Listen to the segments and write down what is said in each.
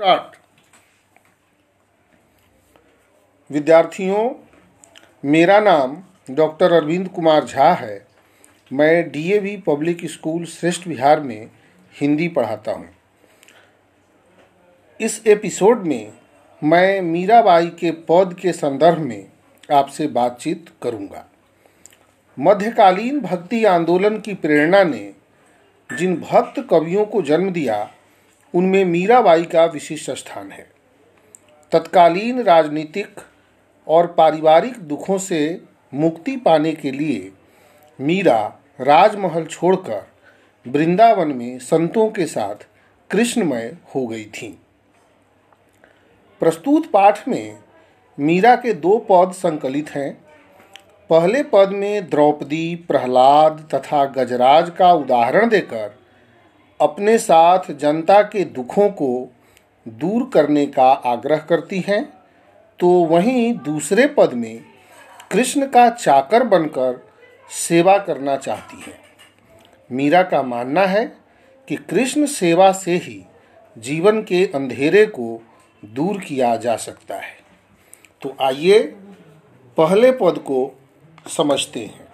Start विद्यार्थियों, मेरा नाम डॉक्टर अरविंद कुमार झा है। मैं डीएवी पब्लिक स्कूल श्रेष्ठ बिहार में हिंदी पढ़ाता हूँ। इस एपिसोड में मैं मीराबाई के पद के संदर्भ में आपसे बातचीत करूँगा। मध्यकालीन भक्ति आंदोलन की प्रेरणा ने जिन भक्त कवियों को जन्म दिया उनमें मीराबाई का विशिष्ट स्थान है तत्कालीन राजनीतिक और पारिवारिक दुखों से मुक्ति पाने के लिए मीरा राजमहल छोड़कर वृंदावन में संतों के साथ कृष्णमय हो गई थीं। प्रस्तुत पाठ में मीरा के दो पद संकलित हैं पहले पद में द्रौपदी, प्रहलाद तथा गजराज का उदाहरण देकर अपने साथ जनता के दुखों को दूर करने का आग्रह करती हैं तो वहीं दूसरे पद में कृष्ण का चाकर बनकर सेवा करना चाहती हैं। मीरा का मानना है कि कृष्ण सेवा से ही जीवन के अंधेरे को दूर किया जा सकता है। तो आइए पहले पद को समझते हैं।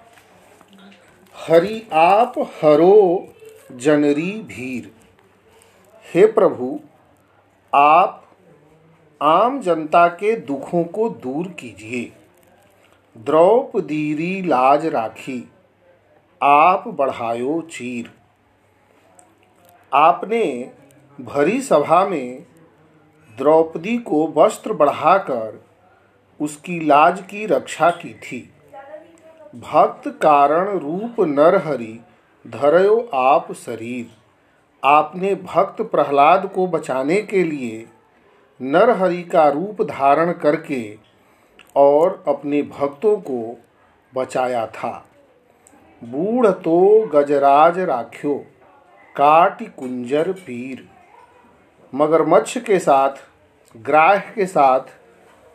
हरि आप हरो जनरी भीर। हे प्रभु, आप आम जनता के दुखों को दूर कीजिए। द्रौपदीरी लाज राखी, आप बढ़ायो चीर। आपने भरी सभा में द्रौपदी को वस्त्र बढ़ाकर उसकी लाज की रक्षा की थी। भक्त कारण रूप नरहरि धरयो आप शरीर। आपने भक्त प्रहलाद को बचाने के लिए नरहरि का रूप धारण करके और अपने भक्तों को बचाया था। बूढ़ तो गजराज राख्यो, काट कुंजर पीर। मगरमच्छ के साथ, ग्राह के साथ,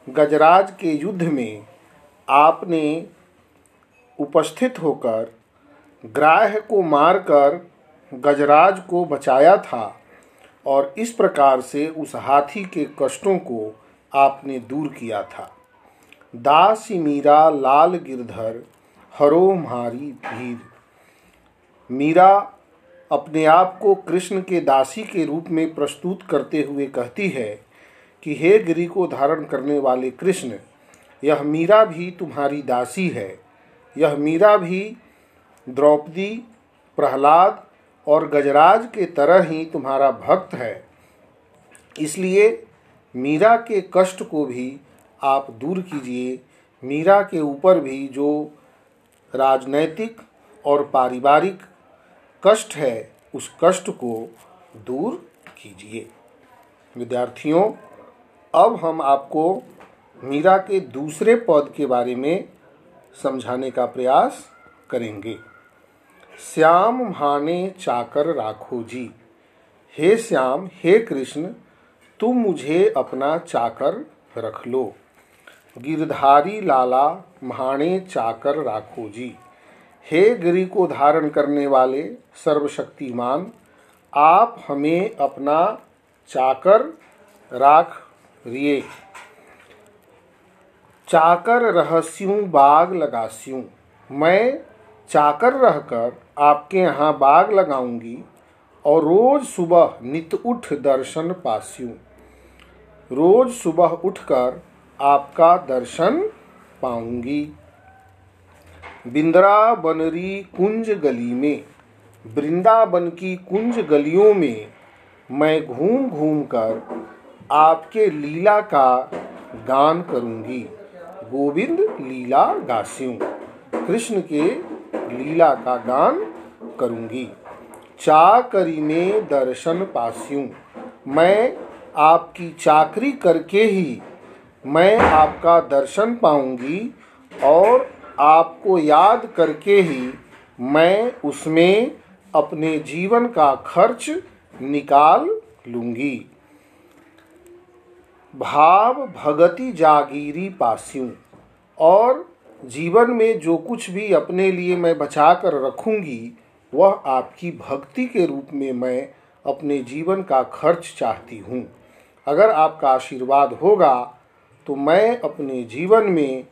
गजराज के युद्ध में आपने उपस्थित होकर ग्राह को मारकर गजराज को बचाया था और इस प्रकार से उस हाथी के कष्टों को आपने दूर किया था। दासी मीरा, लाल गिरधर, हरो मारी भीर। मीरा अपने आप को कृष्ण के दासी के रूप में प्रस्तुत करते हुए कहती है कि, हे गिरी को धारण करने वाले कृष्ण, यह मीरा भी तुम्हारी दासी है। यह मीरा भी द्रौपदी, प्रहलाद और गजराज के तरह ही तुम्हारा भक्त है। इसलिए मीरा के कष्ट को भी आप दूर कीजिए। मीरा के ऊपर भी जो राजनैतिक और पारिवारिक कष्ट है, उस कष्ट को दूर कीजिए। विद्यार्थियों, अब हम आपको मीरा के दूसरे पद के बारे में समझाने का प्रयास करेंगे। श्याम भाने चाकर राखो जी। हे श्याम, हे कृष्ण, तुम मुझे अपना चाकर रख लो। गिरधारी लाला महाने चाकर राखो जी। हे गिरी को धारण करने वाले सर्वशक्तिमान, आप हमें अपना चाकर राख रिए। चाकर रहस्यों बाग लगास्यूं, मैं चाकर रहकर आपके यहाँ बाग लगाऊँगी और रोज सुबह नित उठ दर्शन पास्यूं। रोज सुबह उठकर आपका दर्शन पाऊँगी। बिंद्रा बनरी कुंज गली में, वृंदावन की कुंज गलियों में मैं घूम घूम कर आपके लीला का गान करूँगी। गोविंद लीला गास्यूं। कृष्ण के लीला का गान करूँगी। चाकरी में दर्शन पास्यूं। मैं आपकी चाकरी करके ही, मैं आपका दर्शन पाऊँगी और आपको याद करके ही मैं उसमें अपने जीवन का खर्च निकाल लूँगी। भाव भगति जागीरी पास्यूं और जीवन में जो कुछ भी अपने लिए मैं बचा कर रखूँगी, वह आपकी भक्ति के रूप में मैं अपने जीवन का खर्च चाहती हूँ। अगर आपका आशीर्वाद होगा तो मैं अपने जीवन में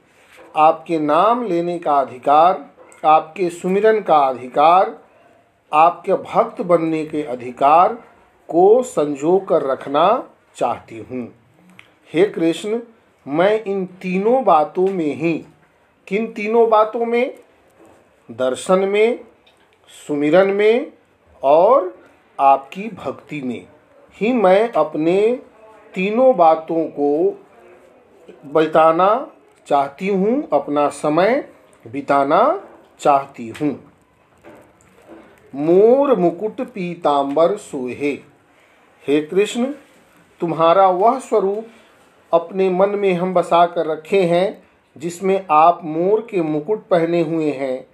आपके नाम लेने का अधिकार, आपके सुमिरन का अधिकार, आपके भक्त बनने के अधिकार को संजो कर रखना चाहती हूँ। हे कृष्ण, मैं इन तीनों बातों में ही किन तीनों बातों में? दर्शन में, सुमिरन में और आपकी भक्ति में। ही मैं अपने तीनों बातों को बिताना चाहती हूँ, अपना समय बिताना चाहती हूँ। मोर मुकुट पीतांबर सोहे। हे कृष्ण, तुम्हारा वह स्वरूप अपने मन में हम बसा कर रखे हैं जिसमें आप मोर के मुकुट पहने हुए हैं,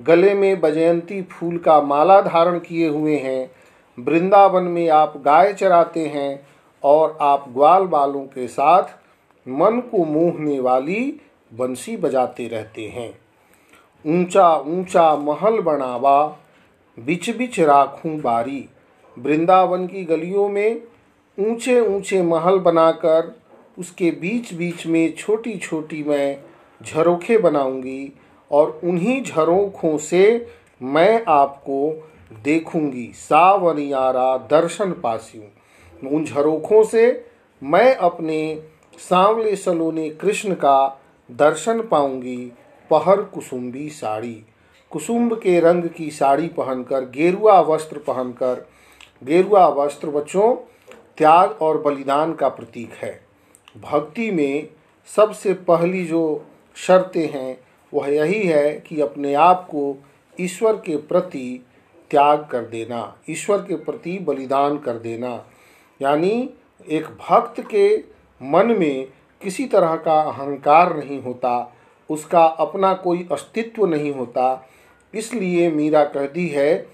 गले में बजयंती फूल का माला धारण किए हुए हैं, वृंदावन में आप गाय चराते हैं और आप ग्वाल बालों के साथ मन को मोहने वाली बंसी बजाते रहते हैं। ऊँचा ऊँचा महल बनावा, बिच बिच राखूं बारी। वृंदावन की गलियों में ऊँचे ऊँचे महल बनाकर उसके बीच बीच में छोटी छोटी मैं झरोखे बनाऊँगी और उन्हीं झरोखों से मैं आपको देखूँगी। सावनियारा दर्शन पासियों उन झरोखों से मैं अपने सांवले सलोने कृष्ण का दर्शन पाऊँगी। पहर कुसुम्बी साड़ी। कुसुम्ब के रंग की साड़ी पहनकर, गेरुआ वस्त्र पहनकर, गेरुआ वस्त्र बच्चों, त्याग और बलिदान का प्रतीक है। भक्ति में सबसे पहली जो शर्तें हैं, वह यही है कि अपने आप को ईश्वर के प्रति त्याग कर देना, ईश्वर के प्रति बलिदान कर देना। यानी एक भक्त के मन में किसी तरह का अहंकार नहीं होता, उसका अपना कोई अस्तित्व नहीं होता। इसलिए मीरा कहती है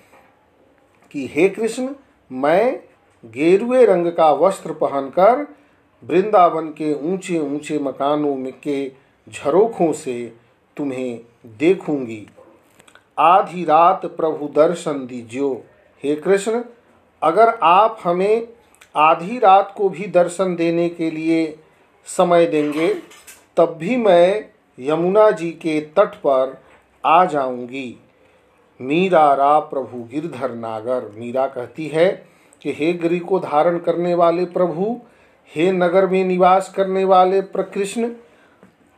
कि, हे कृष्ण, मैं गेरुए रंग का वस्त्र पहनकर वृंदावन के ऊँचे ऊँचे मकानों में के झरोखों से तुम्हें देखूँगी। आधी रात प्रभु दर्शन दीजियो। हे कृष्ण, अगर आप हमें आधी रात को भी दर्शन देने के लिए समय देंगे, तब भी मैं यमुना जी के तट पर आ जाऊँगी। मीरा रा प्रभु गिरधर नागर। मीरा कहती है कि, हे गिरी को धारण करने वाले प्रभु हे नगर में निवास करने वाले प्रकृष्ण,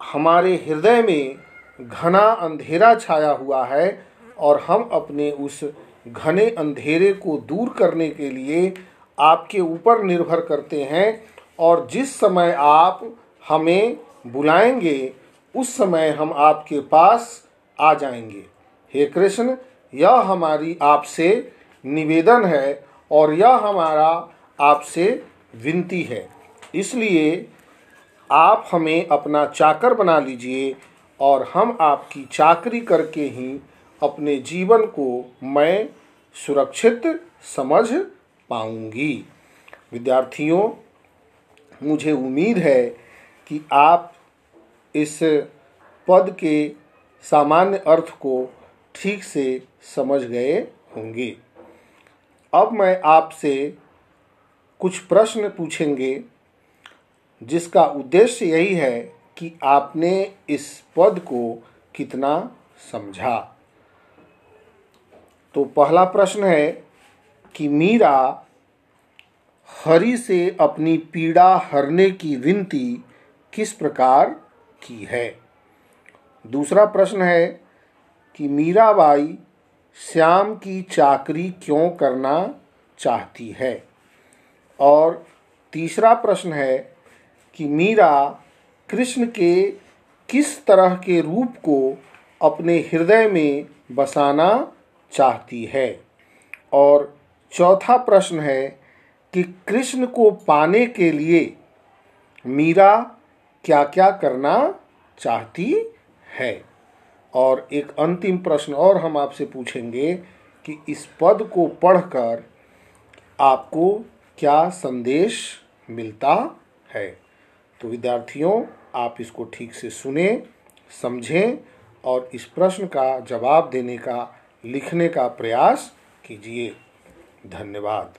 हमारे हृदय में घना अंधेरा छाया हुआ है और हम अपने उस घने अंधेरे को दूर करने के लिए आपके ऊपर निर्भर करते हैं और जिस समय आप हमें बुलाएँगे, उस समय हम आपके पास आ जाएँगे। हे कृष्ण, यह हमारी आपसे निवेदन है और यह हमारा आपसे विनती है। इसलिए आप हमें अपना चाकर बना लीजिए और हम आपकी चाकरी करके ही अपने जीवन को मैं सुरक्षित समझ पाऊँगी। विद्यार्थियों, मुझे उम्मीद है कि आप इस पद के सामान्य अर्थ को ठीक से समझ गए होंगे। अब मैं आपसे कुछ प्रश्न पूछेंगे। जिसका उद्देश्य यही है कि आपने इस पद को कितना समझा। तो पहला प्रश्न है कि मीरा हरि से अपनी पीड़ा हरने की विनती किस प्रकार की है? दूसरा प्रश्न है कि मीराबाई श्याम की चाकरी क्यों करना चाहती है? और तीसरा प्रश्न है कि मीरा कृष्ण के किस तरह के रूप को अपने हृदय में बसाना चाहती है? और चौथा प्रश्न है कि कृष्ण को पाने के लिए मीरा क्या क्या करना चाहती है? और एक अंतिम प्रश्न और हम आपसे पूछेंगे कि इस पद को पढ़कर आपको क्या संदेश मिलता है? तो विद्यार्थियों, आप इसको ठीक से सुने, समझें और इस प्रश्न का जवाब देने का, लिखने का प्रयास कीजिए। धन्यवाद।